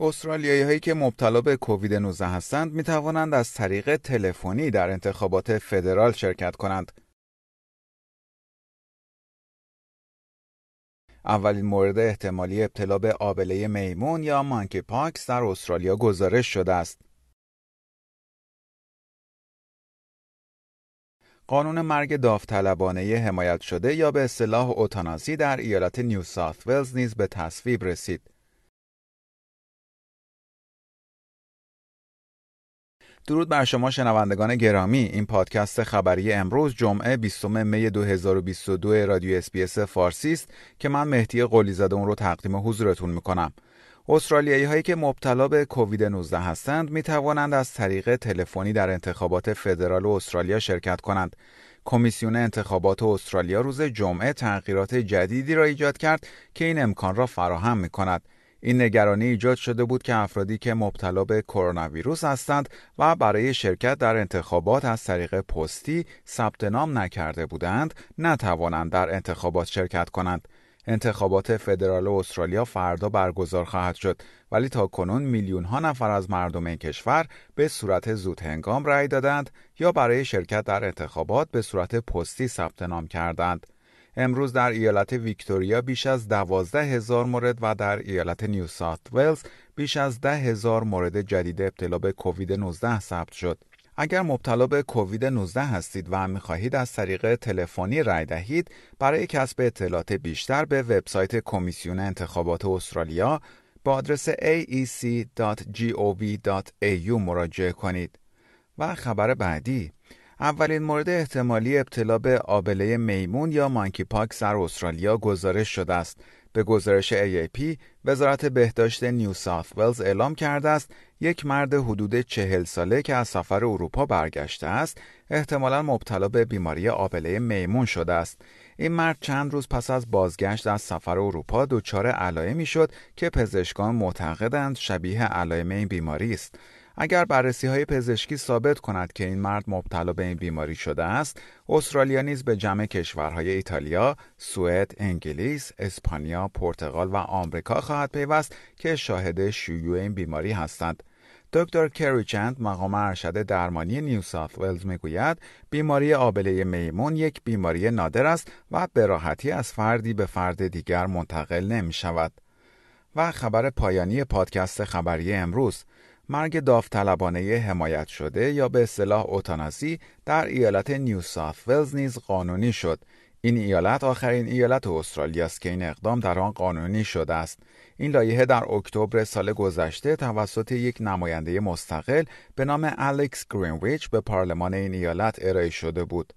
استرالیایی هایی که مبتلا به کووید 19 هستند می توانند از طریق تلفنی در انتخابات فدرال شرکت کنند. اولین مورد احتمالی ابتلا به آبله میمون یا مانکی پاکس در استرالیا گزارش شده است. قانون مرگ داوطلبانه حمایت شده یا به اصطلاح اوتانازی در ایالت نیو ساوت ولز نیز به تصویب رسید. درود بر شما شنوندگان گرامی. این پادکست خبری امروز جمعه 20 می 2022 رادیو SBS فارسی است که من مهدی قلی زده اون رو تقدیم حضورتون می‌کنم. استرالیایی هایی که مبتلا به کووید 19 هستند می توانند از طریق تلفنی در انتخابات فدرال استرالیا شرکت کنند. کمیسیون انتخابات استرالیا روز جمعه تغییرات جدیدی را ایجاد کرد که این امکان را فراهم می کند این نگرانی ایجاد شده بود که افرادی که مبتلا به کرونا ویروس هستند و برای شرکت در انتخابات از طریق پستی ثبت نام نکرده بودند نتوانند در انتخابات شرکت کنند. انتخابات فدرال استرالیا فردا برگزار خواهد شد ولی تا کنون میلیون ها نفر از مردم این کشور به صورت زود هنگام رأی دادند یا برای شرکت در انتخابات به صورت پستی ثبت نام کردند. امروز در ایالت ویکتوریا بیش از دوازده هزار مورد و در ایالت نیو ساوت ولز بیش از ده هزار مورد جدید ابتلا به کووید 19 ثبت شد. اگر مبتلا به کووید 19 هستید و می خواهید از طریق تلفنی رای دهید برای کسب اطلاعات بیشتر به وبسایت کمیسیون انتخابات استرالیا با آدرس aec.gov.au مراجعه کنید. و خبر بعدی اولین مورد احتمالی ابتلا به آبله میمون یا مانکی پاکس در استرالیا گزارش شده است. به گزارش AAP، وزارت بهداشت نیو ساوت ولز اعلام کرده است یک مرد حدود چهل ساله که از سفر اروپا برگشته است، احتمالا مبتلا به بیماری آبله میمون شده است. این مرد چند روز پس از بازگشت از سفر اروپا دچار علائمی شد که پزشکان معتقدند شبیه علائم این بیماری است. اگر بررسی های پزشکی ثابت کند که این مرد مبتلا به این بیماری شده است، استرالیا نیز به جمع کشورهای ایتالیا، سوئد، انگلیس، اسپانیا، پرتغال و آمریکا خواهد پیوست که شاهد شیوع این بیماری هستند. دکتر کریچند مقام ارشد درمانی نیو ساوت ولز می‌گوید بیماری آبله میمون یک بیماری نادر است و به راحتی از فردی به فرد دیگر منتقل نمی شود. و خبر پایانی پادکست خبری امروز مرگ داوطلبانه حمایت شده یا به اصطلاح اوتاناسی در ایالت نیو ساوت ولز نیز قانونی شد. این ایالت آخرین ایالت استرالیا است که این اقدام در آن قانونی شده است. این لایحه در اکتبر سال گذشته توسط یک نماینده مستقل به نام الکس گرینویچ به پارلمان این ایالت ارائه شده بود.